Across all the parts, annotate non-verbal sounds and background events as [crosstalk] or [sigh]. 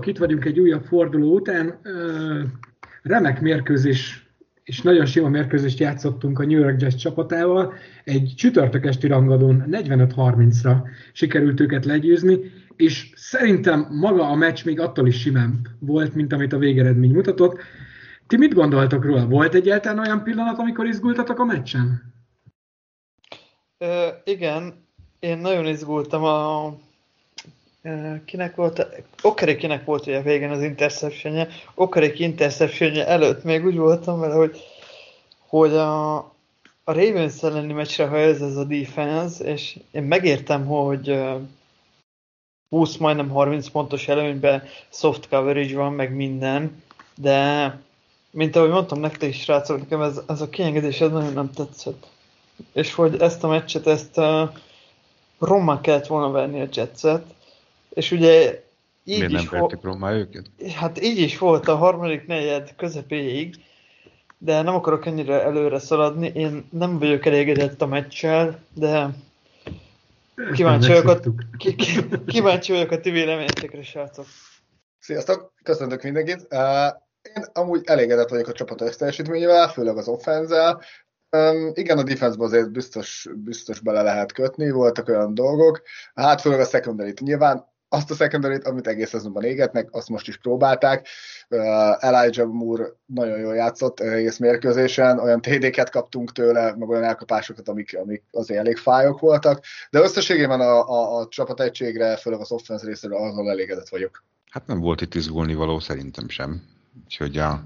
Sziasztok, itt vagyunk egy újabb forduló után. Remek mérkőzés és nagyon sima mérkőzést játszottunk a New York Jazz csapatával. Egy csütörtök esti rangadón 45-30-ra sikerült őket legyőzni, és szerintem maga a meccs még attól is simán volt, mint amit a végeredmény mutatott. Ti mit gondoltok róla? Volt egyáltalán olyan pillanat, amikor izgultatok a meccsen? Ö, igen, én nagyon izgultam a kinek volt, Okerik kinek volt ugye végén az interceptionje, Okerik interceptionje előtt még úgy voltam vele, hogy, hogy a, a Ravens elleni meccsre ez ez a defense, és én megértem, hogy 20, majdnem 30 pontos előnyben soft coverage van, meg minden, de mint ahogy mondtam nektek is, srácok, nekem ez, ez a kiengedés ez nagyon nem tetszett. És hogy ezt a meccset, ezt uh, rommá kellett volna venni a Jetset, és ugye így Miért is nem rommá őket? Hát így is volt a harmadik negyed közepéig, de nem akarok ennyire előre szaladni. Én nem vagyok elégedett a meccsel, de kíváncsi vagyok, a, ki, ki, kíváncsi vagyok a ti véleményetekre, srácok. Sziasztok, köszöntök mindenkit. Uh, én amúgy elégedett vagyok a csapat összteljesítményével, főleg az offenzel. Um, igen, a defense azért biztos, biztos bele lehet kötni, voltak olyan dolgok. Hát főleg a secondary Nyilván azt a secondary amit egész szezonban égetnek, azt most is próbálták. Uh, Elijah Moore nagyon jól játszott egész mérkőzésen, olyan TD-ket kaptunk tőle, meg olyan elkapásokat, amik, amik azért elég fájok voltak, de összességében a, a, a csapat egységre, főleg az offense részéről azon elégedett vagyok. Hát nem volt itt izgulni való, szerintem sem. Úgyhogy a,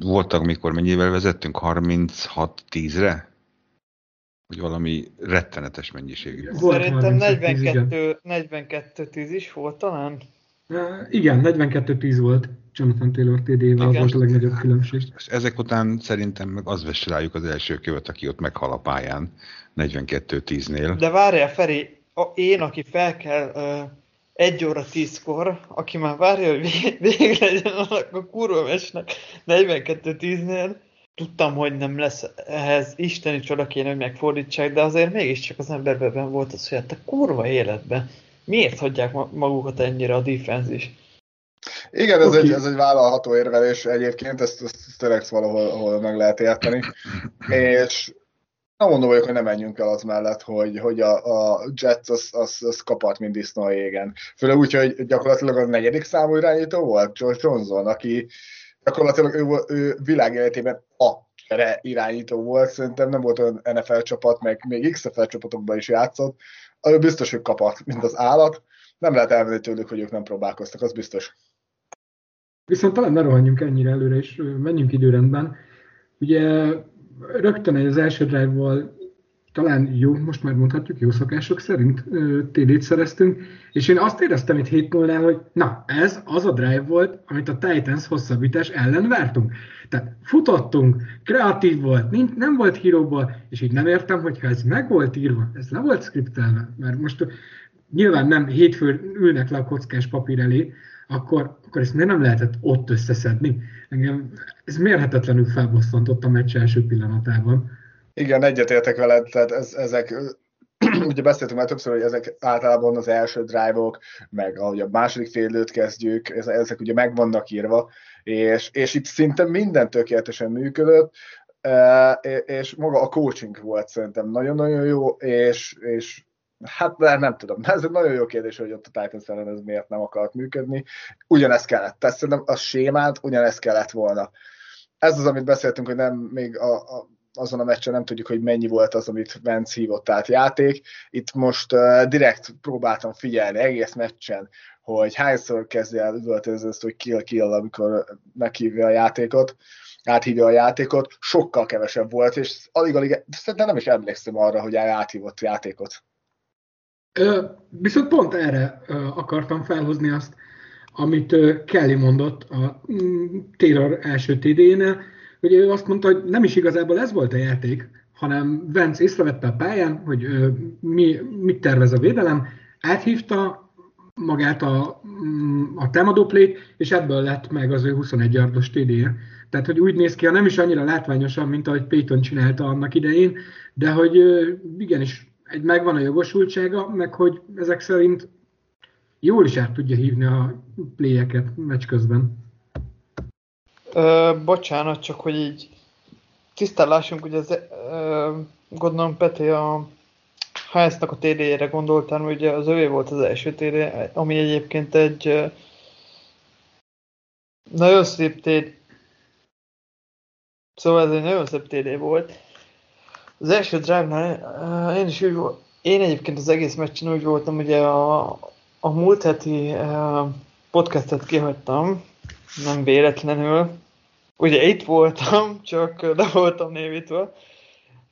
voltak, mikor mennyivel vezettünk? 36-10-re? Hogy valami rettenetes mennyiségű. Szerintem 42-10 is volt talán. Igen, 42-10 volt Jonathan Taylor TD-vel, az volt a legnagyobb különbség. És ezek után szerintem meg az vesz rájuk az első követ, aki ott meghal a pályán 42-10-nél. De várjál, Feri, a, én, aki fel kell uh, egy óra tízkor, aki már várja, hogy végre legyen annak a kurva mesnek 42-10-nél, tudtam, hogy nem lesz ehhez isteni csoda kéne, hogy megfordítsák, de azért mégiscsak az emberben volt az, hogy hát a kurva életben miért hagyják magukat ennyire a defense is? Igen, ez, okay. egy, ez egy vállalható érvelés egyébként, ezt, ezt tényleg valahol ahol meg lehet érteni. És nem mondom vagyok, hogy nem menjünk el az mellett, hogy, hogy a, a Jets az, az, az kapart, mint disznó a jégen. Főleg úgy, hogy gyakorlatilag a negyedik számú irányító volt, George Johnson, aki gyakorlatilag ő, ő világéletében a irányító volt, szerintem nem volt olyan NFL csapat, meg még XFL csapatokban is játszott, ő biztos, hogy kapott, mint az állat. Nem lehet elvenni tőlük, hogy ők nem próbálkoztak, az biztos. Viszont talán ne rohanjunk ennyire előre, és menjünk időrendben. Ugye rögtön az első drive-val talán jó, most már mondhatjuk, jó szokások szerint TD-t szereztünk, és én azt éreztem itt 7 0 hogy na, ez az a drive volt, amit a Titans hosszabbítás ellen vártunk. Tehát futottunk, kreatív volt, nem volt híróból, és így nem értem, hogy ha ez meg volt írva, ez le volt skriptelve, mert most nyilván nem hétfőn ülnek le a kockás papír elé, akkor, akkor ezt miért nem lehetett ott összeszedni? Engem ez mérhetetlenül felbosszantott a meccs első pillanatában. Igen, egyetértek veled, tehát ez, ezek, [clears throat] ugye beszéltünk már többször, hogy ezek általában az első drive-ok, meg ahogy a második félőt kezdjük, ezek ugye meg vannak írva, és, és itt szinte minden tökéletesen működött, és maga a coaching volt szerintem nagyon-nagyon jó, és, és Hát nem tudom, ez egy nagyon jó kérdés, hogy ott a Titans ellen ez miért nem akart működni. Ugyanezt kellett. Tehát szerintem a sémát ugyanezt kellett volna. Ez az, amit beszéltünk, hogy nem még a, a azon a meccsen nem tudjuk, hogy mennyi volt az, amit Vance hívott át játék. Itt most uh, direkt próbáltam figyelni egész meccsen, hogy hányszor kezdje el üvöltözni ezt, hogy kill-kill, amikor meghívja a játékot, áthívja a játékot, sokkal kevesebb volt, és alig-alig, szerintem nem is emlékszem arra, hogy áthívott játékot. Ö, viszont pont erre ö, akartam felhozni azt, amit ö, Kelly mondott a mm, Taylor első TD-nél, hogy ő azt mondta, hogy nem is igazából ez volt a játék, hanem Vence észrevette a pályán, hogy ö, mi, mit tervez a védelem, áthívta magát a, mm, a támadóplét, és ebből lett meg az ő 21 yardos td -je. Tehát, hogy úgy néz ki, ha nem is annyira látványosan, mint ahogy Payton csinálta annak idején, de hogy igenis egy megvan a jogosultsága, meg hogy ezek szerint jól is át tudja hívni a playeket meccs közben. Bocsánat, csak hogy így tisztán lássunk, az, ö, gondolom Peti a Hájsznak a TD-jére gondoltál, hogy ugye az övé volt az első TD, ami egyébként egy ö, nagyon szép TD, szóval ez egy nagyon szép TD volt. Az első drive-nál én is úgy én egyébként az egész meccsen úgy voltam, ugye a, a múlt heti podcastet kihagytam, nem véletlenül, ugye itt voltam, csak nem voltam névítve,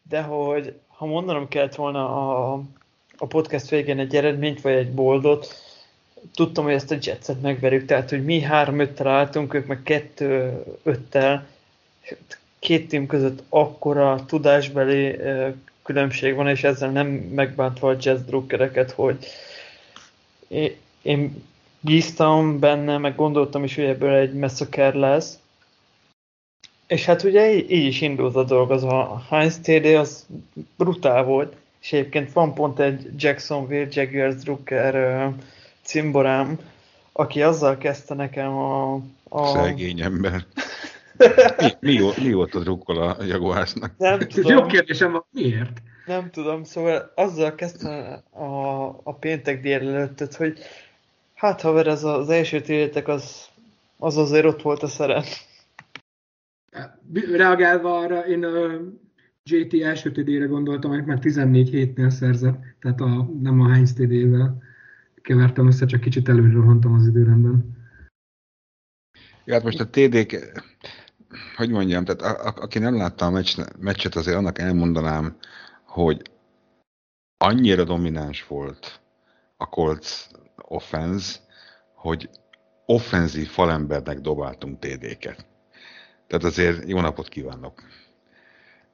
de hogy ha mondanom kellett volna a, a podcast végén egy eredményt, vagy egy boldot, tudtam, hogy ezt a Jetset megverjük, tehát hogy mi három öttel álltunk, ők meg kettő öttel, két tím között akkora tudásbeli különbség van, és ezzel nem megbántva a jazz drukkereket, hogy én bíztam benne, meg gondoltam is, hogy ebből egy massacre lesz, és hát ugye így, így is indult a dolog, az a Heinz TD az brutál volt, és egyébként van pont egy Jacksonville Jaguars Drucker uh, cimborám, aki azzal kezdte nekem a... a... Szegény ember. [laughs] mi, mi, mióta drukkol a Jaguarsnak? Nem tudom. Jó kérdésem van, miért? Nem tudom, szóval azzal kezdtem a, a péntek délelőttet, hogy hát haver, ez az első téletek az, az azért ott volt a szeren. Reagálva arra, én JT első TD-re gondoltam, amit már 14 hétnél szerzett, tehát a, nem a Heinz TD-vel kevertem össze, csak kicsit előre rohantam az időrendben. Ja, hát most a TD-k, hogy mondjam, tehát a, a, aki nem látta a meccs, meccset, azért annak elmondanám, hogy annyira domináns volt a Colts offense, hogy offenzív falembernek dobáltunk TD-ket. Tehát azért jó napot kívánok.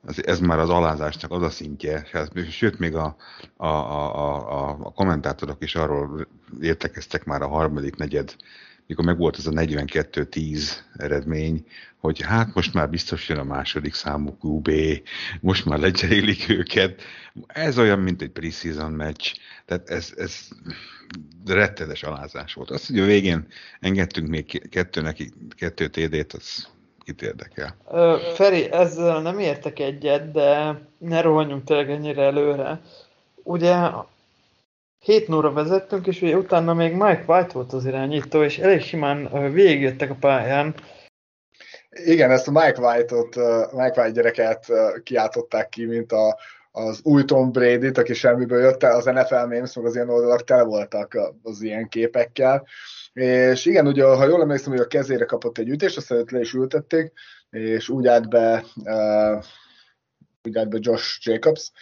Ez, ez már az alázásnak az a szintje, sőt még a, a, a, a, a kommentátorok is arról értekeztek már a harmadik negyed mikor meg volt ez a 42-10 eredmény, hogy hát most már biztos jön a második számú QB, most már lecserélik őket. Ez olyan, mint egy preseason meccs, tehát ez, ez rettedes alázás volt. Azt, hogy a végén engedtünk még kettő neki, kettő TD-t, az kit érdekel. Feri, ezzel nem értek egyet, de ne rohanjunk tényleg ennyire előre. Ugye 7 0 vezettünk, és ugye utána még Mike White volt az irányító, és elég simán végigjöttek a pályán. Igen, ezt a Mike White-ot, Mike White gyereket kiáltották ki, mint a, az új Tom Brady-t, aki semmiből jött, az NFL memes, meg az ilyen oldalak tele voltak az ilyen képekkel. És igen, ugye, ha jól emlékszem, hogy a kezére kapott egy ütést, aztán le is ültették, és úgy állt be, uh, úgy állt be Josh Jacobs,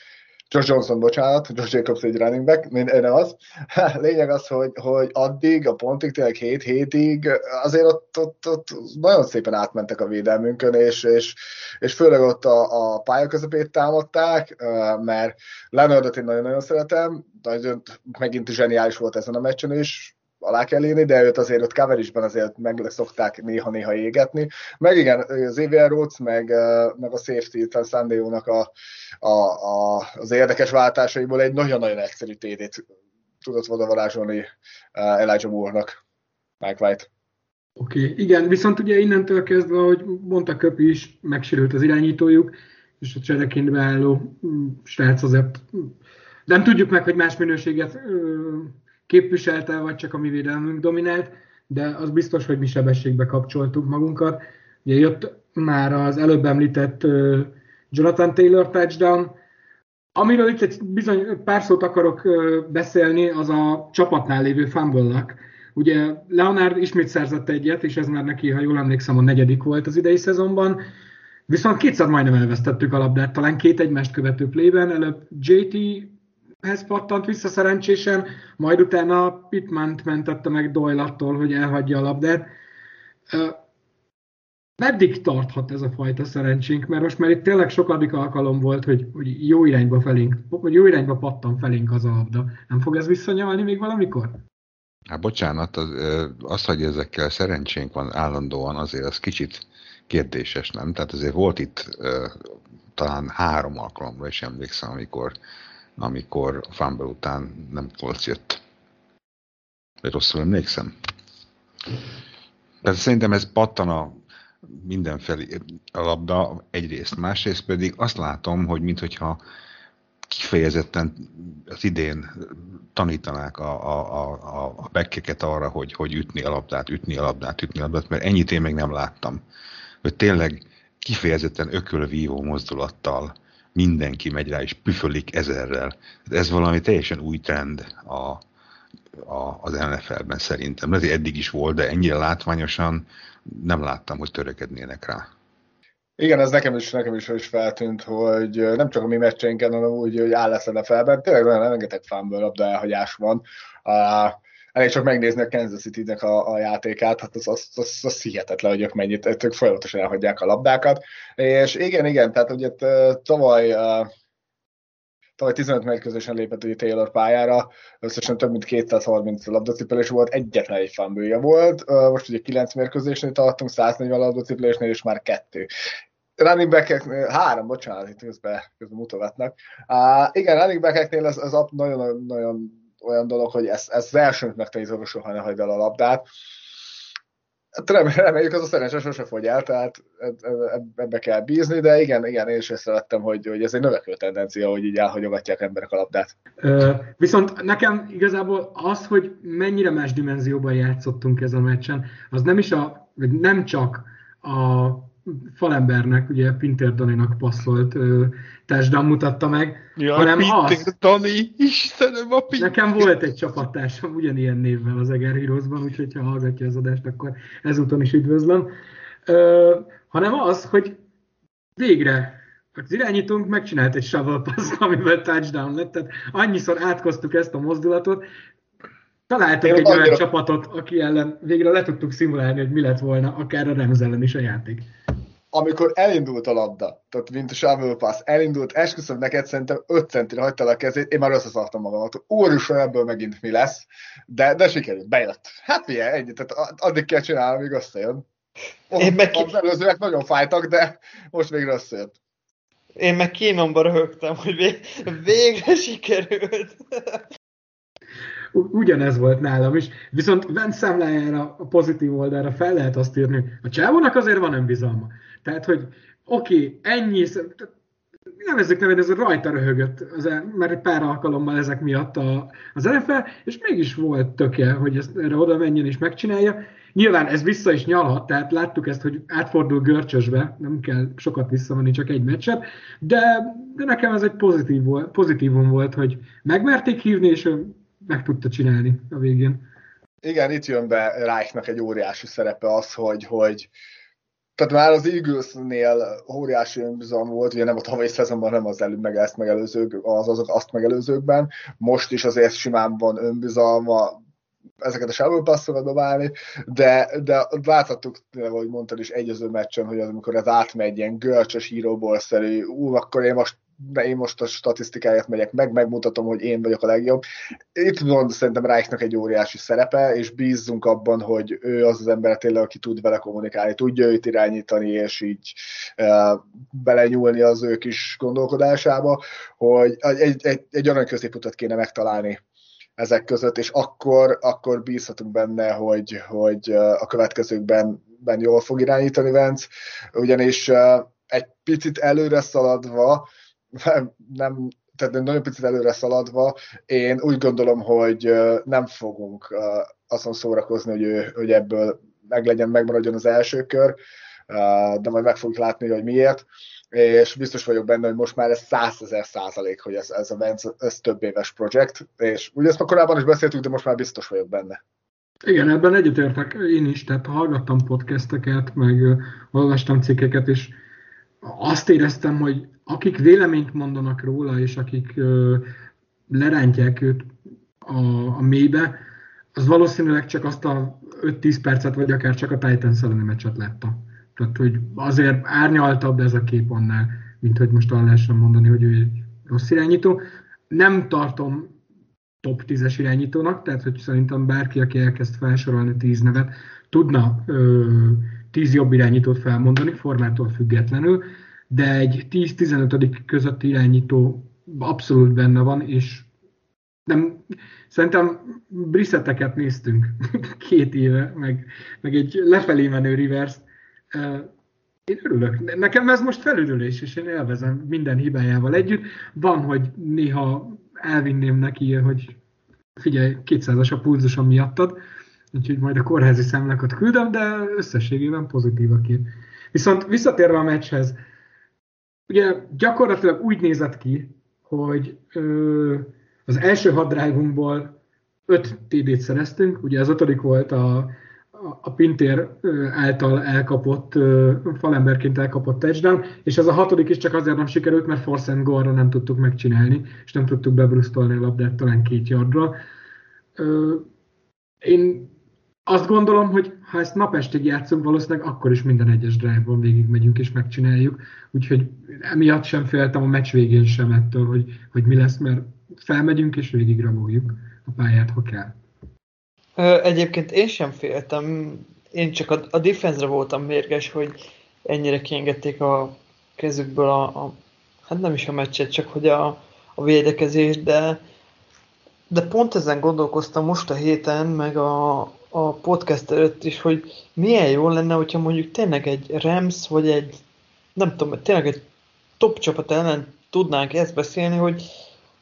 Josh Johnson, bocsánat, Josh Jacobs egy running back, nem az. [laughs] Lényeg az, hogy, hogy addig, a pontig, tényleg 7 hétig azért ott, ott, ott nagyon szépen átmentek a védelmünkön, és, és, és főleg ott a, a pálya közepét támadták, mert Leonardot én nagyon-nagyon szeretem, nagyon, megint zseniális volt ezen a meccsen is, alá kell írni, de őt azért ott coverage azért meg szokták néha-néha égetni. Meg igen, az Xavier Rhodes, meg, meg a safety, a Sandeónak a, a, a, az érdekes váltásaiból egy nagyon-nagyon egyszerű TD-t tudott volna varázsolni Elijah Moore-nak, Mike White. Oké, okay. igen, viszont ugye innentől kezdve, hogy mondta Köpi is, megsérült az irányítójuk, és a csereként beálló mm, srác azért nem tudjuk meg, hogy más minőséget képviselte, vagy csak a mi védelmünk dominált, de az biztos, hogy mi sebességbe kapcsoltuk magunkat. Ugye jött már az előbb említett Jonathan Taylor touchdown, Amiről itt egy bizony pár szót akarok beszélni, az a csapatnál lévő fumble Ugye Leonard ismét szerzett egyet, és ez már neki, ha jól emlékszem, a negyedik volt az idei szezonban. Viszont kétszer majdnem elvesztettük a labdát, talán két egymást követő playben. Előbb JT ez pattant vissza szerencsésen, majd utána Pittman mentette meg Doyle attól, hogy elhagyja a labdát. Meddig tarthat ez a fajta szerencsénk? Mert most már itt tényleg sokadik alkalom volt, hogy, hogy jó irányba felénk, vagy jó irányba pattan felénk az a labda. Nem fog ez visszanyalni még valamikor? Hát bocsánat, az, az, hogy ezekkel szerencsénk van állandóan, azért az kicsit kérdéses, nem? Tehát azért volt itt talán három alkalomra is emlékszem, amikor amikor a fumble után nem Colts jött. Vagy rosszul emlékszem? Tehát szerintem ez pattan a mindenfelé a labda egyrészt, másrészt pedig azt látom, hogy minthogyha kifejezetten az idén tanítanák a, a, a, a bekkeket arra, hogy, hogy ütni a labdát, ütni a labdát, ütni a labdát, mert ennyit én még nem láttam. Hogy tényleg kifejezetten ökölvívó mozdulattal mindenki megy rá és püfölik ezerrel. Ez valami teljesen új trend a, a, az NFL-ben szerintem. Lehet, eddig is volt, de ennyire látványosan nem láttam, hogy törekednének rá. Igen, ez nekem is, nekem is, is feltűnt, hogy nem csak a mi meccseinken, hanem úgy, hogy áll lesz NFL-ben, tényleg nagyon rengeteg fánből labda elhagyás van. Uh, elég csak megnézni a Kansas City-nek a, a játékát, hát az, az, az, az hihetetlen, hogy ők mennyit, ők folyamatosan elhagyják a labdákat. És igen, igen, tehát ugye tavaly tavaly 15 mérkőzésen lépett ugye Taylor pályára, összesen több mint 230 labdacipelés volt, egyetlen egy fanbője volt, most ugye 9 mérkőzésnél tartunk, 140 labdacipelésnél, és már kettő running back három, bocsánat, itt közben, közben mutogatnak. Uh, igen, running back-eknél ez, ez nagyon, nagyon olyan dolog, hogy ez, ez az elsőnek megtanítod, soha ne hagyd el a labdát. Hát reméljük, az a szerencsés sose fogy el, tehát ebbe kell bízni, de igen, igen, én is észrevettem, hogy, hogy ez egy növekvő tendencia, hogy így elhagyogatják emberek a labdát. Viszont nekem igazából az, hogy mennyire más dimenzióban játszottunk ezen a meccsen, az nem is a, nem csak a falembernek, ugye Pinter Daninak passzolt touchdown mutatta meg, ja, hanem Pinter az... Dani, Istenem a Pinter. Nekem volt egy csapattársam ugyanilyen névvel az Eger Heroes-ban, úgyhogy ha hallgatja az adást, akkor ezúton is üdvözlöm. Ö, hanem az, hogy végre az irányítónk megcsinált egy shovel pass, [laughs] amivel touchdown lett, tehát annyiszor átkoztuk ezt a mozdulatot, találtak egy olyan csapatot, aki ellen végre le tudtuk szimulálni, hogy mi lett volna, akár a Rams ellen is a játék amikor elindult a labda, tehát mint a shovel pass, elindult, esküszöm neked, szerintem 5 centire hagyta a kezét, én már összeszartam magamat. Úristen, ebből megint mi lesz, de, de sikerült, bejött. Hát milyen, ennyi, tehát addig kell csinálni, amíg összejön. Oh, én meg... Az előzőek nagyon fájtak, de most végre összejött. Én meg kínomba röhögtem, hogy végre sikerült. Ugyanez volt nálam is. Viszont Vence számlájára, a pozitív oldalra fel lehet azt írni, a csávónak azért van önbizalma. Tehát, hogy oké, okay, ennyi, nevezzük nevén, ez rajta röhögött, az, mert egy pár alkalommal ezek miatt a, az NFL, és mégis volt töke, hogy ezt erre oda menjen és megcsinálja. Nyilván ez vissza is nyalhat, tehát láttuk ezt, hogy átfordul görcsösbe, nem kell sokat visszamenni, csak egy meccset, de, de nekem ez egy pozitív volt, pozitívum volt, hogy megmerték hívni, és meg tudta csinálni a végén. Igen, itt jön be Reichnak egy óriási szerepe az, hogy, hogy tehát már az Eagles-nél óriási önbizalom volt, ugye nem a tavalyi szezonban, nem az előbb meg ezt megelőzők, az, azok azt megelőzőkben. Most is azért simán van önbizalma, ezeket a sávol passzokat dobálni, de, de láthattuk, ahogy mondtad is, egyező meccsen, hogy az, amikor ez átmegy ilyen görcsös íróból szerű, ú, akkor én most de én most a statisztikáját megyek meg, megmutatom, hogy én vagyok a legjobb. Itt van szerintem Reichnak egy óriási szerepe, és bízzunk abban, hogy ő az az ember tényleg, aki tud vele kommunikálni, tudja őt irányítani, és így uh, belenyúlni az ő kis gondolkodásába, hogy egy, egy, egy olyan középutat kéne megtalálni ezek között, és akkor, akkor bízhatunk benne, hogy, hogy a következőkben ben jól fog irányítani Vence, ugyanis egy picit előre szaladva, nem, tehát nagyon picit előre szaladva, én úgy gondolom, hogy nem fogunk azon szórakozni, hogy, ő, hogy ebből meglegyen, megmaradjon az első kör, de majd meg fogjuk látni, hogy miért és biztos vagyok benne, hogy most már ez százezer százalék, hogy ez, ez a Vance, ez több éves projekt, és ugye ezt már korábban is beszéltük, de most már biztos vagyok benne. Igen, ebben egyetértek én is, tehát hallgattam podcasteket, meg olvastam cikkeket, és azt éreztem, hogy akik véleményt mondanak róla, és akik ö, lerántják őt a, a mélybe, az valószínűleg csak azt a 5-10 percet, vagy akár csak a Titans elleni meccset látta. Tehát, hogy azért árnyaltabb ez a kép annál, mint hogy most lehessen mondani, hogy ő egy rossz irányító. Nem tartom top 10-es irányítónak, tehát hogy szerintem bárki, aki elkezd felsorolni 10 nevet, tudna ö, 10 jobb irányítót felmondani, formától függetlenül, de egy 10-15 közötti irányító abszolút benne van, és nem, szerintem briszeteket néztünk [laughs] két éve, meg, meg egy lefelé menő reverse én örülök. Nekem ez most felülülés, és én élvezem minden hibájával együtt. Van, hogy néha elvinném neki, hogy figyelj, 200-as a pulzusom miattad, úgyhogy majd a kórházi számlákat küldöm, de összességében pozitív a kép. Viszont visszatérve a meccshez, ugye gyakorlatilag úgy nézett ki, hogy ö, az első hat drive-unkból öt TD-t szereztünk, ugye az ötödik volt a, a Pintér által elkapott, falemberként elkapott touchdown, és ez a hatodik is csak azért nem sikerült, mert force and goal nem tudtuk megcsinálni, és nem tudtuk bebrusztolni a labdát talán két yardra. Én azt gondolom, hogy ha ezt napestig játszunk, valószínűleg akkor is minden egyes drive-ban végigmegyünk és megcsináljuk. Úgyhogy emiatt sem féltem a meccs végén sem ettől, hogy, hogy mi lesz, mert felmegyünk és végig ramoljuk a pályát, ha kell. Egyébként én sem féltem, én csak a, a defense voltam mérges, hogy ennyire kiengedték a kezükből a, a hát nem is a meccset, csak hogy a, a védekezést, de, de pont ezen gondolkoztam most a héten, meg a, a podcast előtt is, hogy milyen jó lenne, hogyha mondjuk tényleg egy Rams, vagy egy, nem tudom, tényleg egy top csapat ellen tudnánk ezt beszélni, hogy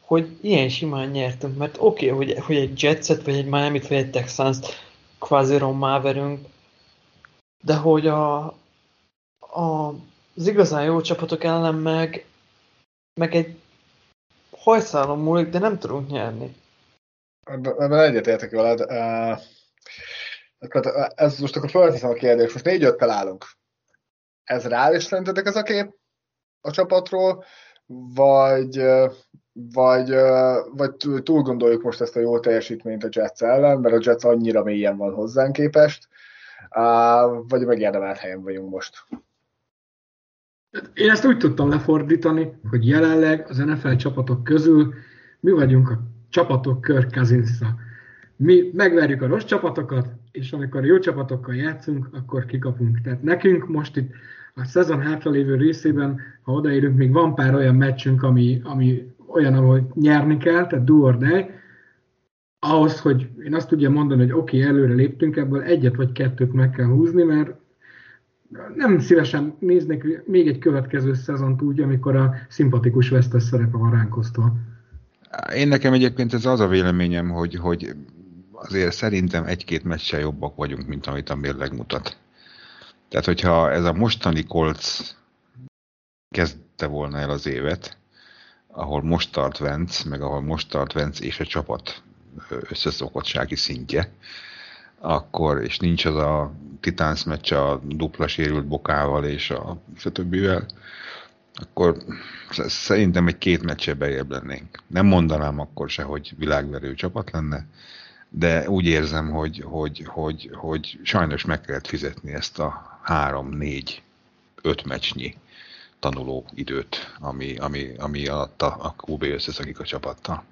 hogy ilyen simán nyertünk, mert oké, okay, hogy, hogy egy Jetset, vagy egy miami vagy egy texans kvázi rommá verünk, de hogy a, a, az igazán jó csapatok ellen meg, meg egy hajszálon múlik, de nem tudunk nyerni. Ebben egyetértek veled. Ez most akkor felteszem a kérdést. Most négy-öt állunk. Ez reális szerintetek ez a kép a csapatról, vagy vagy, vagy túl gondoljuk most ezt a jó teljesítményt a Jets ellen, mert a Jets annyira mélyen van hozzánk képest, vagy megérdemelt helyen vagyunk most. Én ezt úgy tudtam lefordítani, hogy jelenleg az NFL csapatok közül mi vagyunk a csapatok Kirk Mi megverjük a rossz csapatokat, és amikor jó csapatokkal játszunk, akkor kikapunk. Tehát nekünk most itt a szezon hátralévő részében, ha odaérünk, még van pár olyan meccsünk, ami, ami olyan, ahol nyerni kell, tehát do or die, ahhoz, hogy én azt tudja mondani, hogy oké, okay, előre léptünk, ebből egyet vagy kettőt meg kell húzni, mert nem szívesen néznek még egy következő szezont úgy, amikor a szimpatikus vesztes szerepe van ránk osztva. Én nekem egyébként ez az a véleményem, hogy, hogy azért szerintem egy-két meccsel jobbak vagyunk, mint amit a mérleg mutat. Tehát, hogyha ez a mostani kolc kezdte volna el az évet, ahol most tart Vence, meg ahol most tart Vence és a csapat összeszokottsági szintje, akkor, és nincs az a Titans meccs a dupla sérült bokával és a többivel, akkor szerintem egy két meccse bejebb lennénk. Nem mondanám akkor se, hogy világverő csapat lenne, de úgy érzem, hogy, hogy, hogy, hogy sajnos meg kellett fizetni ezt a három, négy, öt meccsnyi tanuló időt, ami, ami, ami alatt a, a QB összeszakik a csapattal.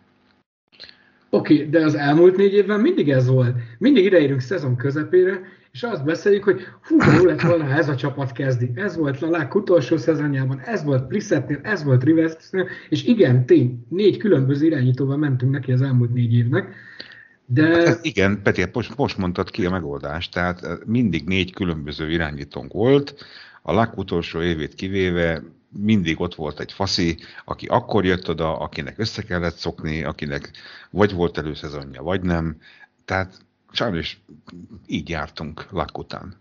Oké, okay, de az elmúlt négy évben mindig ez volt. Mindig ideérünk szezon közepére, és azt beszéljük, hogy hú, jó lett volna, ez a csapat kezdi. Ez volt a Lák utolsó szezonjában, ez volt Prissetnél, ez volt Riversnél, és igen, tény, négy különböző irányítóval mentünk neki az elmúlt négy évnek. De... Hát igen, Peti, most, most mondtad ki a megoldást, tehát mindig négy különböző irányítónk volt, a Luck utolsó évét kivéve mindig ott volt egy faszi, aki akkor jött oda, akinek össze kellett szokni, akinek vagy volt előszezonja, vagy nem. Tehát sajnos így jártunk Luck után.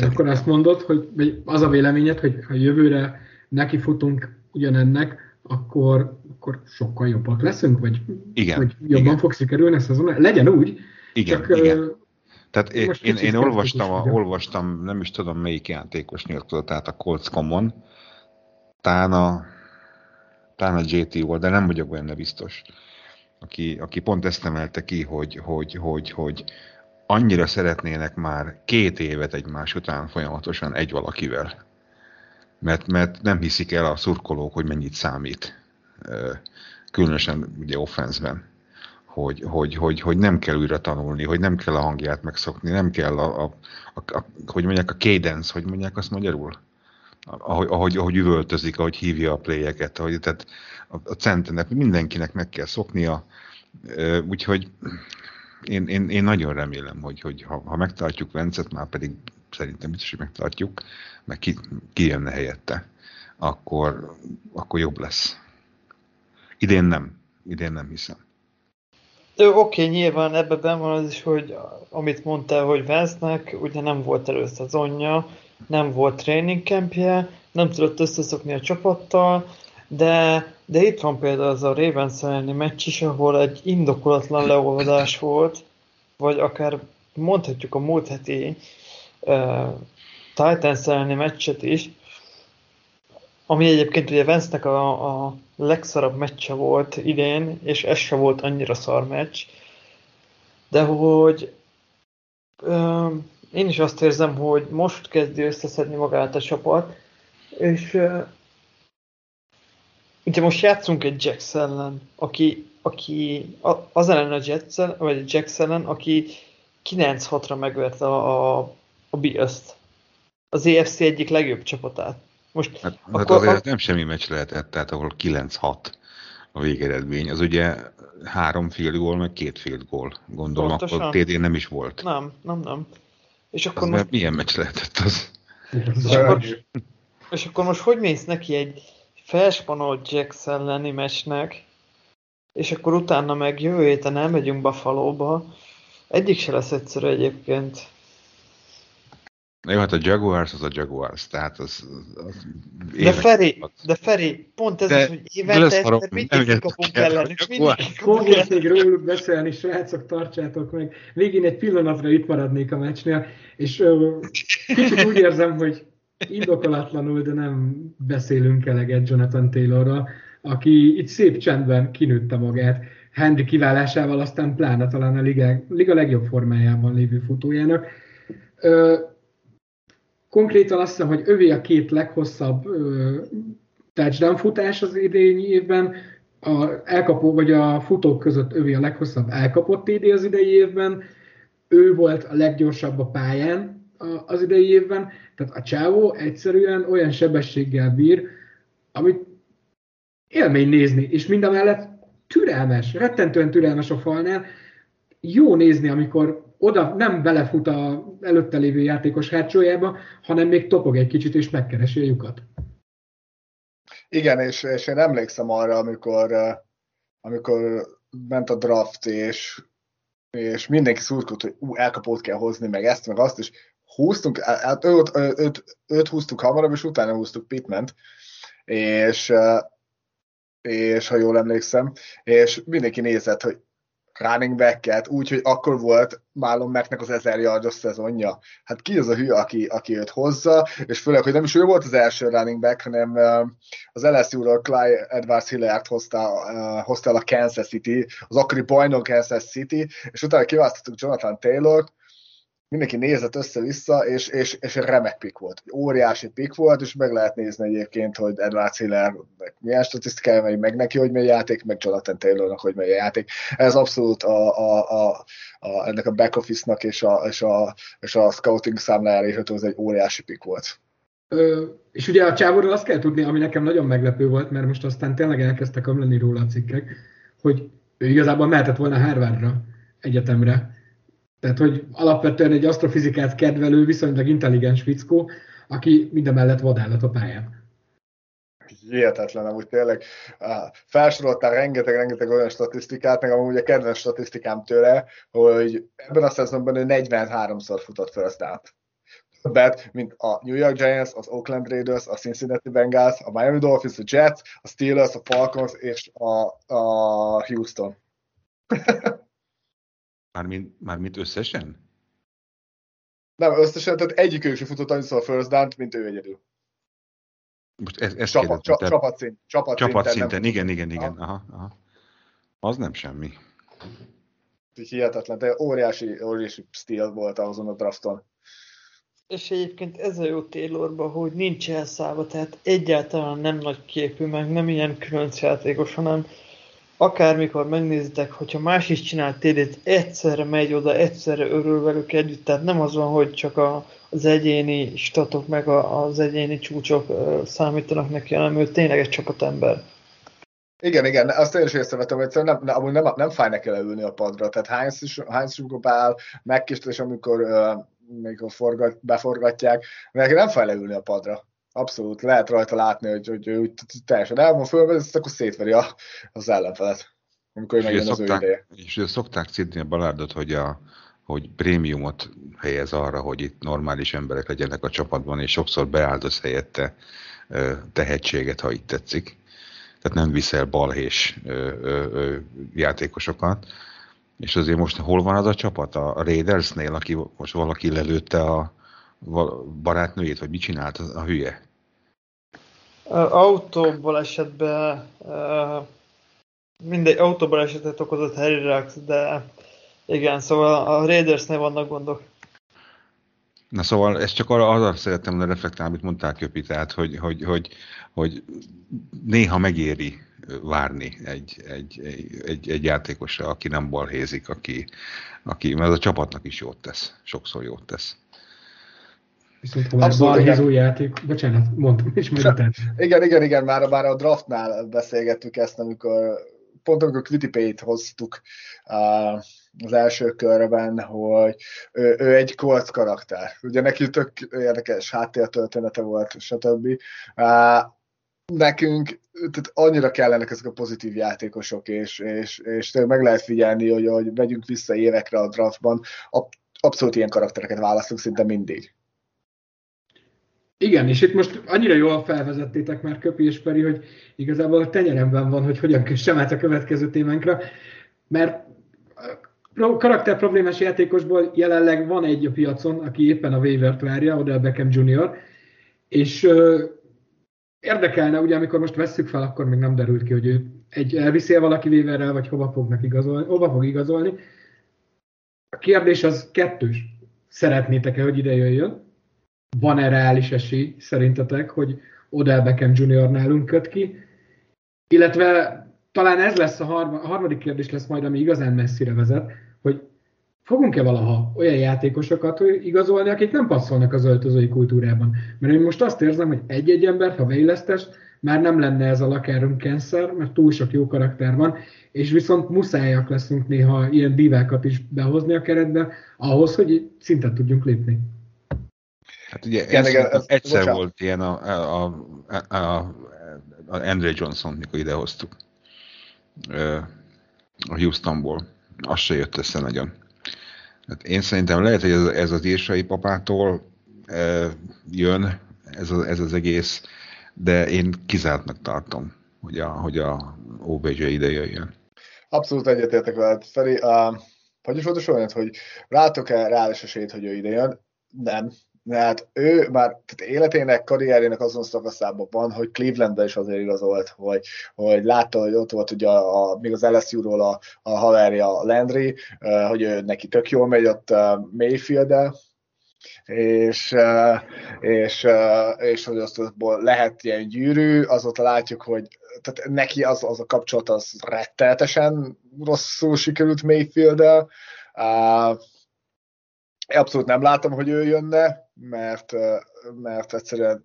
Akkor azt mondod, hogy az a véleményed, hogy ha jövőre neki futunk ugyanennek, akkor, akkor sokkal jobbak leszünk, vagy, igen, vagy jobban igen. fog sikerülni ez azon? Legyen úgy. Igen, csak, igen. Tehát én, én, én olvastam, a, olvastam, nem is tudom melyik játékos nyilatkozatát a Colts Common, talán a, talán a JT volt, de nem vagyok benne biztos, aki, aki pont ezt emelte ki, hogy, hogy, hogy, hogy annyira szeretnének már két évet egymás után folyamatosan egy valakivel. Mert, mert nem hiszik el a szurkolók, hogy mennyit számít. Különösen ugye offenszben hogy, hogy, hogy, hogy nem kell újra tanulni, hogy nem kell a hangját megszokni, nem kell a, a, a, a hogy mondják, a cadence, hogy mondják azt magyarul? Ahogy, ahogy, ahogy üvöltözik, ahogy hívja a playeket, ahogy, tehát a, a centenek, mindenkinek meg kell szoknia, Úgyhogy én, én, én nagyon remélem, hogy, hogy ha, ha megtartjuk Vencet, már pedig szerintem biztos, hogy megtartjuk, meg ki, ki jönne helyette, akkor, akkor jobb lesz. Idén nem. Idén nem hiszem. Oké, nyilván ebben ben van az is, hogy amit mondtál, hogy Vance-nek ugye nem volt előszezonja, nem volt training campje, nem tudott összeszokni a csapattal, de, de itt van például az a Ravens elleni meccs is, ahol egy indokolatlan leolvadás volt, vagy akár mondhatjuk a múlt heti uh, Titans elleni meccset is, ami egyébként ugye Vance-nek a, a legszarabb meccse volt idén, és ez se volt annyira szar meccs, de hogy ö, én is azt érzem, hogy most kezdi összeszedni magát a csapat, és ö, ugye most játszunk egy Jax ellen, aki, aki az ellen a Jets vagy a Jax ellen, aki 9-6-ra megverte a, a, a Bills-t. Az EFC egyik legjobb csapatát. Most hát, hát akkor, hát azért a... nem semmi meccs lehetett, tehát ahol 9-6 a végeredmény. Az ugye három field gól, meg két field gól. Gondolom, Pontosan. akkor TD nem is volt. Nem, nem, nem. És akkor az most... milyen meccs lehetett az? És akkor, és akkor most hogy mész neki egy felspanolt Jax elleni meccsnek, és akkor utána meg jövő héten elmegyünk Buffalo-ba. Egyik se lesz egyszerű egyébként. Jó, hát a Jaguars az a Jaguars, tehát az... az de Feri, de Feri, pont ez de, az, hogy évente egyszer mindig kapunk ellenük, Fogok még róluk beszélni, srácok, tartsátok meg. Végén egy pillanatra itt maradnék a meccsnél, és ö, kicsit úgy érzem, hogy indokolatlanul, de nem beszélünk eleget Jonathan Taylorra, aki itt szép csendben kinőtte magát. Henry kiválásával, aztán pláne talán a liga, liga legjobb formájában lévő futójának. Ö, Konkrétan azt hiszem, hogy övé a két leghosszabb ö, touchdown futás az idényi évben, a elkapó, vagy a futók között övé a leghosszabb elkapott TD az idei évben, ő volt a leggyorsabb a pályán az idei évben, tehát a csávó egyszerűen olyan sebességgel bír, amit élmény nézni, és mindemellett türelmes, rettentően türelmes a falnál, jó nézni, amikor oda nem belefut a előtte lévő játékos hátsójába, hanem még topog egy kicsit, és megkeresi a lyukat. Igen, és, és én emlékszem arra, amikor, amikor ment a draft, és, és mindenki szurkolt, hogy ú, elkapót kell hozni, meg ezt, meg azt, és húztunk, hát őt, őt, őt, őt húztuk hamarabb, és utána húztuk Pitment, és, és ha jól emlékszem, és mindenki nézett, hogy running back-et, úgyhogy akkor volt Marlon Macknek az 1000 yardos szezonja. Hát ki az a hű, aki, aki őt hozza, és főleg, hogy nem is ő volt az első running back, hanem az LSU-ról Clyde Edwards Hillard hozta, hozta el a Kansas City, az akkori bajnok Kansas City, és utána kiválasztottuk Jonathan Taylor-t, mindenki nézett össze-vissza, és, és, és remek pick volt. Egy óriási pick volt, és meg lehet nézni egyébként, hogy Edward Hiller milyen statisztikája megy meg neki, hogy megy játék, meg Jonathan Taylornak, hogy megy játék. Ez abszolút a, a, a, a, ennek a back office-nak és a, és a, és a scouting számlájára írható, ez egy óriási pick volt. Ö, és ugye a csávóról azt kell tudni, ami nekem nagyon meglepő volt, mert most aztán tényleg elkezdtek ömleni róla a cikkek, hogy ő igazából mehetett volna Harvardra, egyetemre, tehát, hogy alapvetően egy asztrofizikát kedvelő, viszonylag intelligens fickó, aki minden mellett vadállat a pályán. Hihetetlen, amúgy tényleg felsoroltál rengeteg-rengeteg olyan statisztikát, meg amúgy a kedvenc statisztikám tőle, hogy ebben a szezonban ő 43-szor futott first át. Többet, mint a New York Giants, az Oakland Raiders, a Cincinnati Bengals, a Miami Dolphins, a Jets, a Steelers, a Falcons és a, a Houston. [laughs] Mármint, mármint összesen? Nem, összesen, tehát egyikük sem futott annyiszor a first down mint ő egyedül. Most ez, ez csapat, csapat, csapat, szint, csapat, csapat szinten, szinten. igen, igen, igen. Aha. Aha, Az nem semmi. Hihetetlen, de óriási, óriási stíl volt azon a drafton. És egyébként ez a jó Taylorban, hogy nincs elszállva, tehát egyáltalán nem nagy képű, meg nem ilyen különc játékos, hanem akármikor megnézitek, hogyha más is csinál td egyszerre megy oda, egyszerre örül velük együtt, tehát nem az van, hogy csak a, az egyéni statok meg a, az egyéni csúcsok uh, számítanak neki, hanem ő tényleg egy csapatember. Igen, igen, azt én is észrevettem, hogy nem, nem, nem, nem fáj neki leülni a padra. Tehát is amikor beáll, megkist, és amikor, uh, amikor forgat, beforgatják, neki nem fáj leülni a padra. Abszolút, lehet rajta látni, hogy, hogy ő teljesen el van fölvezet, akkor szétveri a, az ellenfelet, amikor ő megjön az ő ideje. És ugye szokták szidni a balárdot, hogy a, hogy prémiumot helyez arra, hogy itt normális emberek legyenek a csapatban, és sokszor beáldoz helyette tehetséget, ha itt tetszik. Tehát nem viszel balhés játékosokat. És azért most hol van az a csapat? A Raidersnél, aki most valaki lelőtte a barátnőjét, vagy mit csinált a, hülye? Autóból esetben mindegy, autóból esetet okozott Harry Rax, de igen, szóval a Raidersnél vannak gondok. Na szóval ezt csak arra, arra szerettem volna reflektálni, amit mondták Köpi, tehát hogy, hogy, hogy, hogy néha megéri várni egy, egy, egy, egy játékosra, aki nem balhézik, aki, aki, mert az a csapatnak is jót tesz, sokszor jót tesz. Viszont ha már balhézó játék, bocsánat, mondtam, és Igen, igen, igen, már, már a draftnál beszélgettük ezt, amikor pont amikor Quitipay-t hoztuk az első körben, hogy ő, ő egy Colts karakter. Ugye neki tök érdekes háttértörténete volt, stb. Nekünk tehát annyira kellenek ezek a pozitív játékosok, és, és, és meg lehet figyelni, hogy, hogy megyünk vissza évekre a draftban, abszolút ilyen karaktereket választunk szinte mindig. Igen, és itt most annyira jól felvezettétek már Köpi és Peri, hogy igazából a tenyeremben van, hogy hogyan kössem át a következő témánkra, mert karakter problémás játékosból jelenleg van egy a piacon, aki éppen a waivert várja, Odell Beckham Jr., és ö, érdekelne, ugye amikor most vesszük fel, akkor még nem derült ki, hogy ő egy elviszi valaki waiverrel, vagy hova fognak igazolni, hova fog igazolni. A kérdés az kettős. Szeretnétek-e, hogy ide jöjjön? Van-e reális esély szerintetek, hogy Odell Beckham Jr. nálunk köt ki? Illetve talán ez lesz a, harma, a harmadik kérdés lesz majd, ami igazán messzire vezet, hogy fogunk-e valaha olyan játékosokat igazolni, akik nem passzolnak az öltözői kultúrában? Mert én most azt érzem, hogy egy-egy ember, ha beillesztes, már nem lenne ez a lakárum kenszer, mert túl sok jó karakter van, és viszont muszájak leszünk néha ilyen divákat is behozni a keretbe, ahhoz, hogy szintet tudjunk lépni. Hát ugye Igen, ez, ez, egyszer bocsánat. volt ilyen a, a, a, a, a Andre Johnson, mikor idehoztuk a Houstonból. Az se jött össze nagyon. Hát én szerintem lehet, hogy ez, ez az írsai papától e, jön ez, a, ez az egész, de én kizártnak tartom, hogy a, hogy a OBJ ide jöjjön. Abszolút egyetértek veled, Feri. Uh, hogy is volt a hogy látok-e reális esélyt, hogy ő ide jön? Nem, mert ő már tehát életének, karrierjének azon szakaszában van, hogy Clevelandben is azért igazolt, hogy, hogy látta, hogy ott volt ugye a, a, még az LSU-ról a, a haverja Landry, hogy ő, neki tök jól megy ott mayfield és, és, és hogy azt lehet ilyen gyűrű, azóta látjuk, hogy tehát neki az, az a kapcsolat az retteltesen rosszul sikerült Mayfield-el, abszolút nem látom, hogy ő jönne, mert, mert egyszerűen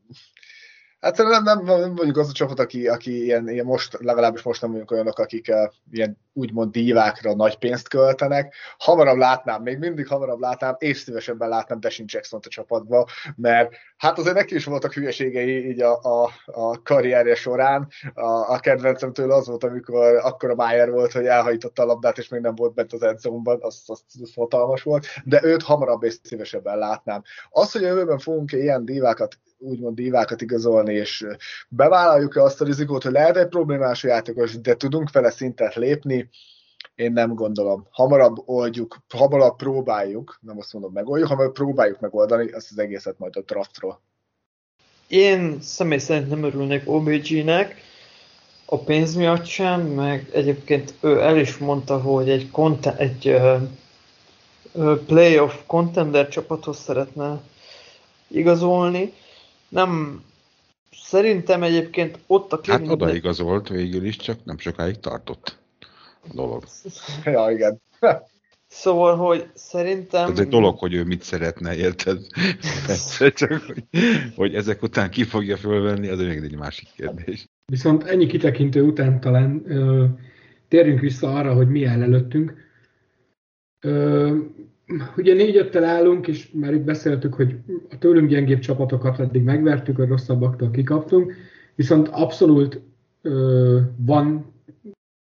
Hát nem, nem, vagyunk az a csapat, aki, aki ilyen, ilyen most, legalábbis most nem vagyunk olyanok, akik uh, ilyen úgymond dívákra nagy pénzt költenek. Hamarabb látnám, még mindig hamarabb látnám, és szívesebben látnám Deshin jackson a csapatba, mert hát azért neki is voltak hülyeségei így a, a, a karrierje során. A, a kedvencem tőle az volt, amikor akkor a Mayer volt, hogy elhajította a labdát, és még nem volt bent az edzómban, az, az, az hatalmas volt, de őt hamarabb és szívesebben látnám. Az, hogy a jövőben fogunk ilyen dívákat úgymond dívákat igazolni, és bevállaljuk-e azt a rizikót, hogy lehet egy problémás játékos, de tudunk vele szintet lépni, én nem gondolom. Hamarabb oldjuk, hamarabb próbáljuk, nem azt mondom megoldjuk, hamarabb próbáljuk megoldani ezt az egészet majd a draftról. Én személy szerint nem örülnék OBG-nek, a pénz miatt sem, meg egyébként ő el is mondta, hogy egy, content, egy uh, playoff contender csapathoz szeretne igazolni, nem, szerintem egyébként ott a Hát oda igazolt végül is, csak nem sokáig tartott dolog. [laughs] ja, igen. [laughs] Szóval, hogy szerintem... Ez egy dolog, hogy ő mit szeretne, érted? [laughs] Csak hogy, hogy ezek után ki fogja fölvenni, az még egy másik kérdés. Viszont ennyi kitekintő után talán ö, térjünk vissza arra, hogy mi áll előttünk. Ö, ugye négy öttel állunk, és már itt beszéltük, hogy a tőlünk gyengébb csapatokat eddig megvertük, a rosszabbaktól kikaptunk, viszont abszolút ö, van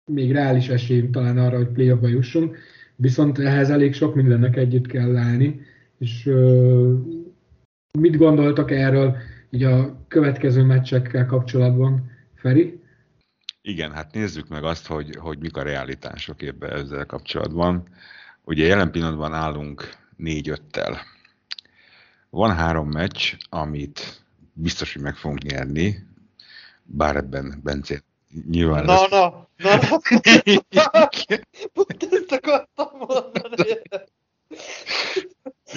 még reális esély talán arra, hogy playoffba jussunk, viszont ehhez elég sok mindennek együtt kell állni, és mit gondoltak erről így a következő meccsekkel kapcsolatban, Feri? Igen, hát nézzük meg azt, hogy, hogy mik a realitások ebben ezzel kapcsolatban. Ugye jelen pillanatban állunk négy-öttel. Van három meccs, amit biztos, hogy meg fogunk nyerni, bár ebben Bence nyilván Na, lesz. na, na, [laughs] na. Pont ezt akartam mondani.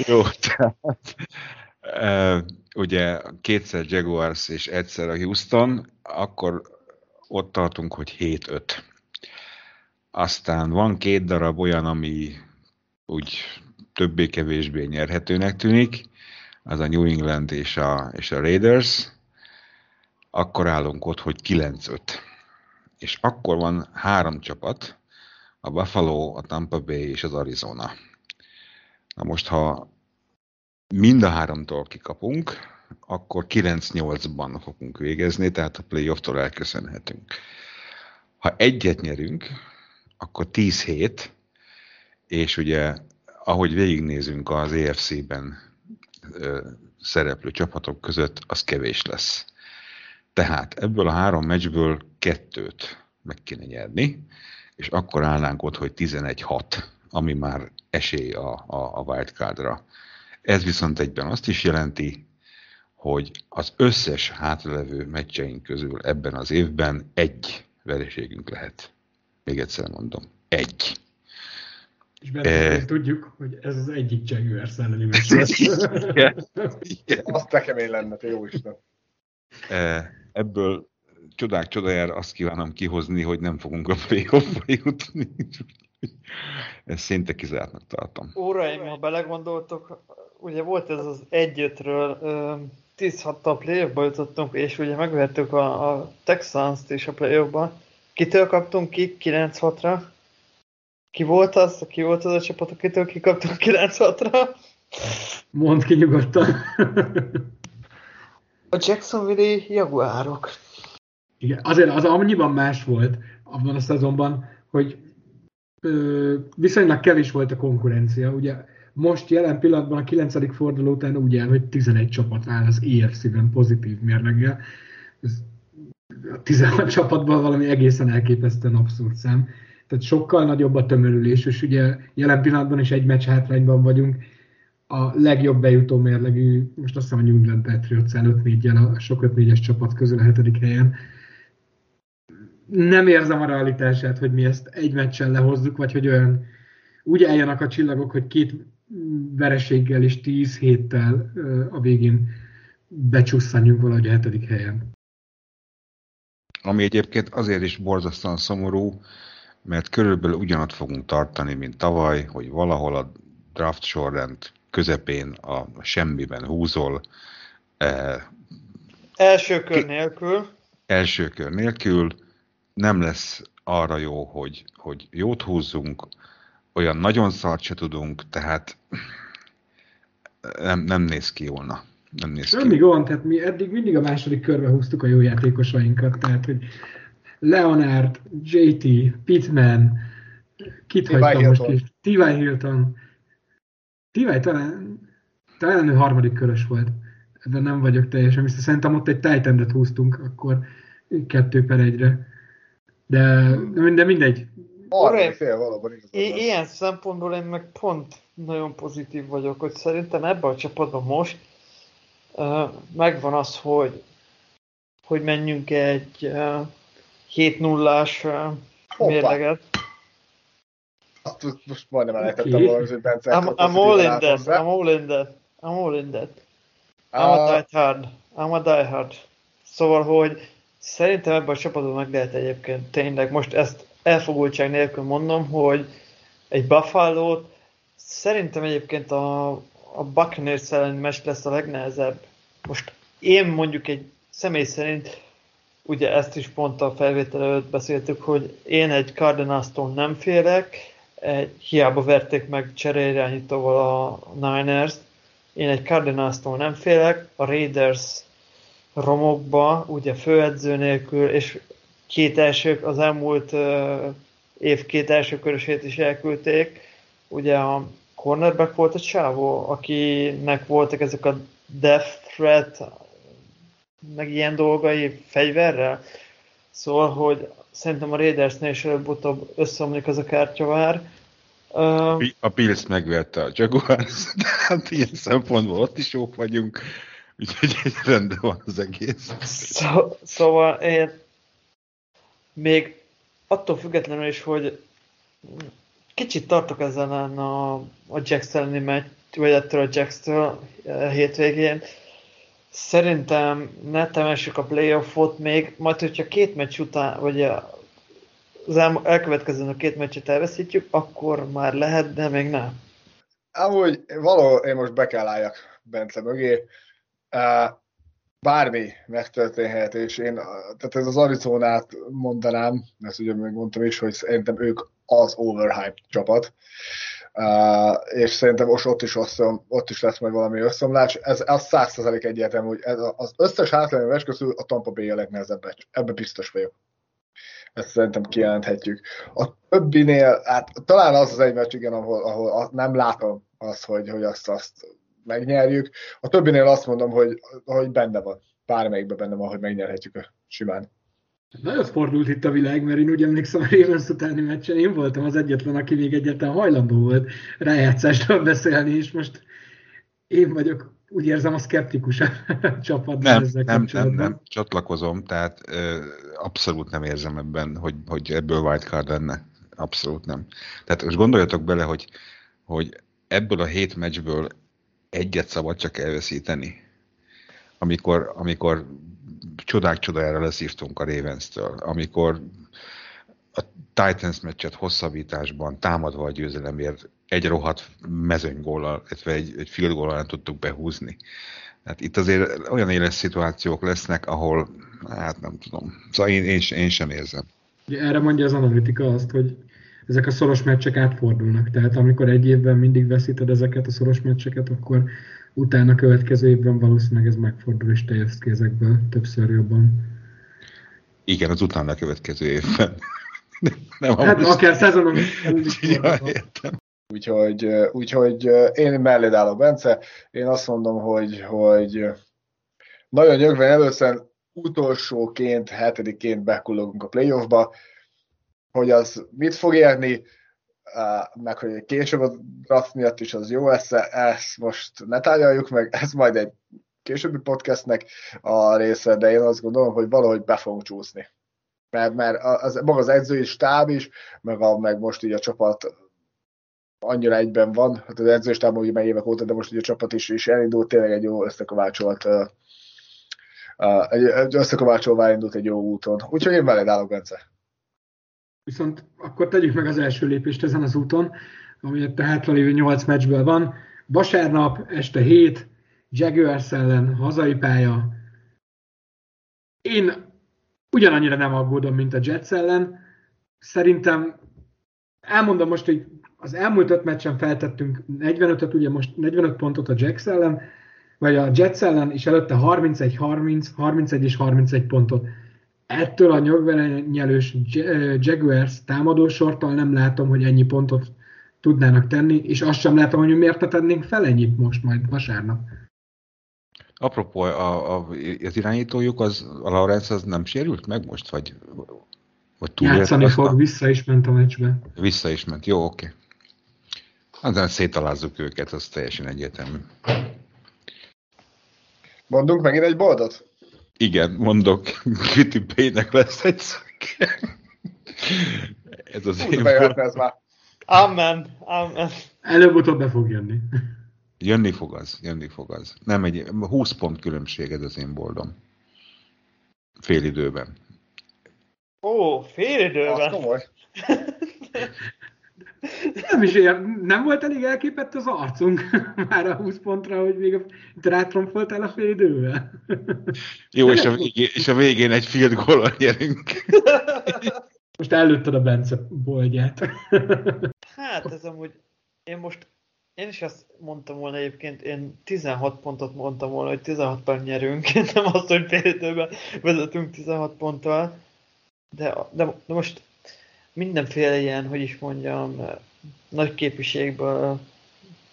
Jó, tehát uh, ugye kétszer Jaguars és egyszer a Houston, akkor ott tartunk, hogy 7-5. Aztán van két darab olyan, ami úgy többé-kevésbé nyerhetőnek tűnik, az a New England és a, és a Raiders, akkor állunk ott, hogy 9-5. És akkor van három csapat, a Buffalo, a Tampa Bay és az Arizona. Na most, ha mind a háromtól kikapunk, akkor 9-8-ban fogunk végezni, tehát a playoff-tól elköszönhetünk. Ha egyet nyerünk, akkor 10 hét, és ugye, ahogy végignézünk az EFC-ben szereplő csapatok között, az kevés lesz. Tehát ebből a három meccsből kettőt meg kéne nyerni, és akkor állnánk ott, hogy 11-6, ami már esély a, a, a wildcardra. Ez viszont egyben azt is jelenti, hogy az összes hátralevő meccseink közül ebben az évben egy vereségünk lehet. Még egyszer mondom, egy. És e... tudjuk, hogy ez az egyik Jaguars elleni meccs [laughs] Azt nekem én lenne, te jó Isten. Ebből csodák csodájára azt kívánom kihozni, hogy nem fogunk a playoffba jutni. [laughs] Ezt szinte kizártnak tartom. Óraim, ha belegondoltok, ugye volt ez az egyötről, 10-6-tal playoffba jutottunk, és ugye megvettük a, a Texans-t is a playoffba. Kitől kaptunk ki 9-6-ra? Ki volt az? Ki volt az a csapat, akitől kikaptunk 9-6-ra? Mondd ki nyugodtan. A Jacksonville Jaguárok. Igen, azért az annyiban más volt abban a szezonban, hogy ö, viszonylag kevés volt a konkurencia. Ugye most jelen pillanatban a 9. forduló után úgy áll, hogy 11 csapat áll az EFC-ben pozitív mérleggel. Ez a 16 csapatban valami egészen elképesztően abszurd szám. Tehát sokkal nagyobb a tömörülés, és ugye jelen pillanatban is egy meccs hátrányban vagyunk. A legjobb bejutó mérlegű, most azt hiszem a New England Patriots 5 4 a sok 5 4 csapat közül a hetedik helyen. Nem érzem a realitását, hogy mi ezt egy meccsen lehozzuk, vagy hogy olyan úgy álljanak a csillagok, hogy két vereséggel és 10 héttel a végén becsusszanjunk valahogy a hetedik helyen. Ami egyébként azért is borzasztóan szomorú, mert körülbelül ugyanott fogunk tartani, mint tavaly, hogy valahol a draft sorrend közepén a semmiben húzol. Eh, első kör nélkül. Első kör nélkül. Nem lesz arra jó, hogy, hogy jót húzzunk, olyan nagyon szart se tudunk, tehát nem, nem néz ki jólna. Nem néz ki. Semmi gond, tehát mi eddig mindig a második körbe húztuk a jó játékosainkat, tehát hogy Leonard, JT, Pittman, kit T. hagytam most is? T.Y. Hilton. T.Y. talán, talán ő harmadik körös volt. Ebben nem vagyok teljesen biztos. Szerintem ott egy titan húztunk, akkor kettő per egyre. De, de mindegy. Uraim, fél valóban Ilyen szempontból én meg pont nagyon pozitív vagyok, hogy szerintem ebben a csapatban most uh, megvan az, hogy hogy menjünk egy uh, 7-0-ás uh, mérleget. Most majdnem elejtettem okay. valami, hogy Bence. I'm, I'm all in that, I'm all in that, I'm all in that. I'm a die hard, I'm a die hard. Szóval, hogy szerintem ebben a csapatban meg lehet egyébként tényleg, most ezt elfogultság nélkül mondom, hogy egy buffalo szerintem egyébként a, a Buccaneers ellen meccs lesz a legnehezebb. Most én mondjuk egy személy szerint ugye ezt is pont a felvétel előtt beszéltük, hogy én egy Cardinals-tól nem félek, egy, hiába verték meg cseréirányítóval a Niners, én egy Cardinals-tól nem félek, a Raiders romokba, ugye főedző nélkül, és két első, az elmúlt uh, év két első körösét is elküldték. Ugye a cornerback volt a csávó, akinek voltak ezek a death threat, meg ilyen dolgai fegyverrel. Szóval, hogy szerintem a Raidersnél is előbb-utóbb összeomlik az a kártyavár. Uh, a Bills megvette a Jaguars, hát ilyen szempontból ott is jók vagyunk, úgyhogy rendben van az egész. Szó, szóval én még attól függetlenül is, hogy kicsit tartok ezen a, a Jax elleni meccs, vagy ettől a Jax-től eh, hétvégén. Szerintem ne temessük a playoffot még, majd hogyha két meccs után, vagy az el, elkövetkező a két meccset elveszítjük, akkor már lehet, de még nem. Amúgy való, én most be kell álljak Bence mögé bármi megtörténhet, és én, tehát ez az Arizonát mondanám, ezt ugye mondtam is, hogy szerintem ők az overhype csapat, És szerintem most ott is, összom, ott is lesz majd valami összeomlás. Ez az százszerzalék egyértelmű, hogy ez az összes hátrányos meccs közül a Tampa Bay a legnehezebb meccs. Ebben biztos vagyok. Ezt szerintem kijelenthetjük. A többinél, hát talán az az egy meccs, igen, ahol, ahol nem látom azt, hogy, hogy azt, azt megnyerjük. A többinél azt mondom, hogy, hogy benne van. Bármelyikben benne van, hogy megnyerhetjük simán. Nagyon fordult itt a világ, mert én úgy emlékszem a Ravens utáni meccsen, én voltam az egyetlen, aki még egyetlen hajlandó volt rájátszásról beszélni, és most én vagyok, úgy érzem, a szkeptikus a [laughs] csapatban nem, ezzel nem, nem, nem, csatlakozom, tehát ö, abszolút nem érzem ebben, hogy, hogy ebből wildcard lenne. Abszolút nem. Tehát most gondoljatok bele, hogy, hogy ebből a hét meccsből egyet szabad csak elveszíteni. Amikor, amikor csodák csodájára leszívtunk a Ravens-től, amikor a Titans meccset hosszabbításban támadva a győzelemért egy rohadt mezőnygóllal, illetve egy, egy field góllal nem tudtuk behúzni. Hát itt azért olyan éles szituációk lesznek, ahol, hát nem tudom, szóval én, én, én sem érzem. Ugye erre mondja az analitika azt, hogy ezek a szoros meccsek átfordulnak. Tehát amikor egy évben mindig veszíted ezeket a szoros meccseket, akkor utána következő évben valószínűleg ez megfordul, és te jössz ki ezekből többször jobban. Igen, az utána következő évben. [laughs] Nem, hát most... akár szezonon [laughs] ja, értem. Úgyhogy, úgyhogy én mellé állok, Bence. Én azt mondom, hogy, hogy nagyon nyögven először utolsóként, hetediként bekullogunk a playoffba, hogy az mit fog érni, meg hogy később a draft miatt is az jó lesz, ezt most ne tárgyaljuk meg, ez majd egy későbbi podcastnek a része, de én azt gondolom, hogy valahogy be fogunk csúszni. Mert, mert az, maga az edzői stáb is, meg, a, meg most így a csapat annyira egyben van, hát az edzői stáb ugye már évek óta, de most ugye a csapat is, is elindult, tényleg egy jó összekovácsolt uh, uh, egy összekovácsolva elindult egy jó úton. Úgyhogy én veled állok, Bence. Viszont akkor tegyük meg az első lépést ezen az úton, ami a hátralévő 8 meccsből van. Vasárnap este 7, Jaguars ellen, hazai pálya. Én ugyanannyira nem aggódom, mint a Jets ellen. Szerintem elmondom most, hogy az elmúlt öt meccsen feltettünk 45-öt, ugye most 45 pontot a Jets ellen, vagy a Jets ellen, és előtte 31-30, 31 és 31 pontot ettől a nyelős Jaguars támadósorttal nem látom, hogy ennyi pontot tudnának tenni, és azt sem látom, hogy miért tennénk fel ennyit most majd vasárnap. Apropó, a, a, az irányítójuk, az, a Lawrence az nem sérült meg most, vagy, vagy Játszani fog, a... vissza is ment a meccsbe. Vissza is ment, jó, oké. Okay. Aztán szétalázzuk őket, az teljesen egyértelmű. Mondunk megint egy boldot? Igen, mondok, Kitty Paynek lesz egy szak. Ez az én ez már. Amen, amen. Előbb-utóbb be fog jönni. Jönni fog az, jönni fog az. Nem egy, 20 pont különbség ez az én boldom. Fél időben. Ó, fél időben. Az komoly. [laughs] Nem is ér, nem volt elég elképett az arcunk [laughs] már a 20 pontra, hogy még rátromfoltál a fél idővel. Jó, és a, végén, és a végén egy field goal nyerünk. [laughs] Most előtted a Bence bolgyát. [laughs] Hát ez amúgy, én most, én is azt mondtam volna egyébként, én 16 pontot mondtam volna, hogy 16 pont nyerünk, nem azt, hogy fél időben vezetünk 16 ponttal, de, de, de most mindenféle ilyen, hogy is mondjam, nagy képviségből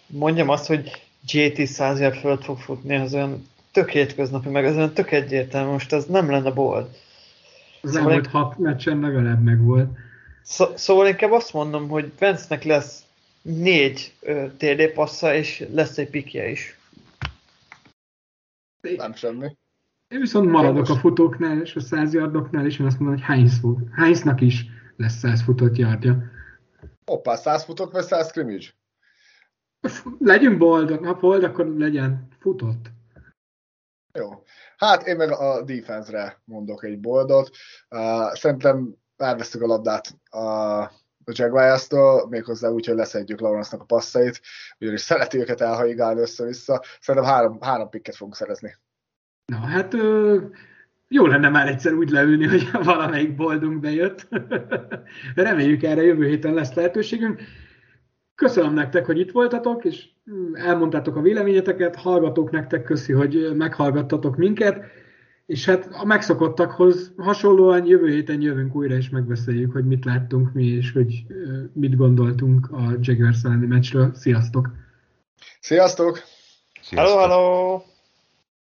mondjam azt, hogy JT 100 yard fölött fog futni, az olyan tök hétköznapi, meg az olyan tök egyértelmű, most az nem lenne bold. Az szóval elmúlt hat meccsen legalább meg volt. Szó, szóval inkább azt mondom, hogy Vance-nek lesz négy ö, TD passza, és lesz egy pikje is. Nem semmi. Én viszont maradok a futóknál és a százjardoknál, és én azt mondom, hogy Heinz fog. Heinznak is lesz száz futott yardja. Hoppá, száz futott vagy száz scrimmage? Legyünk boldog, ha bold, akkor legyen futott. Jó. Hát én meg a defense-re mondok egy boldot. Uh, szerintem elvesztük a labdát a, a Jaguars-tól, méghozzá úgy, hogy leszedjük Lawrence-nak a passzait, ugyanis szereti őket elhaigálni össze-vissza. Szerintem három, három pikket fogunk szerezni. Na hát jó lenne már egyszer úgy leülni, hogy [laughs] valamelyik boldunk bejött. [laughs] Reméljük erre jövő héten lesz lehetőségünk. Köszönöm nektek, hogy itt voltatok, és elmondtátok a véleményeteket, hallgatók nektek köszi, hogy meghallgattatok minket, és hát a megszokottakhoz hasonlóan jövő héten jövünk újra, és megbeszéljük, hogy mit láttunk mi, és hogy mit gondoltunk a Jaguars elleni meccsről. Sziasztok! Sziasztok! Sziasztok! Hello, hello!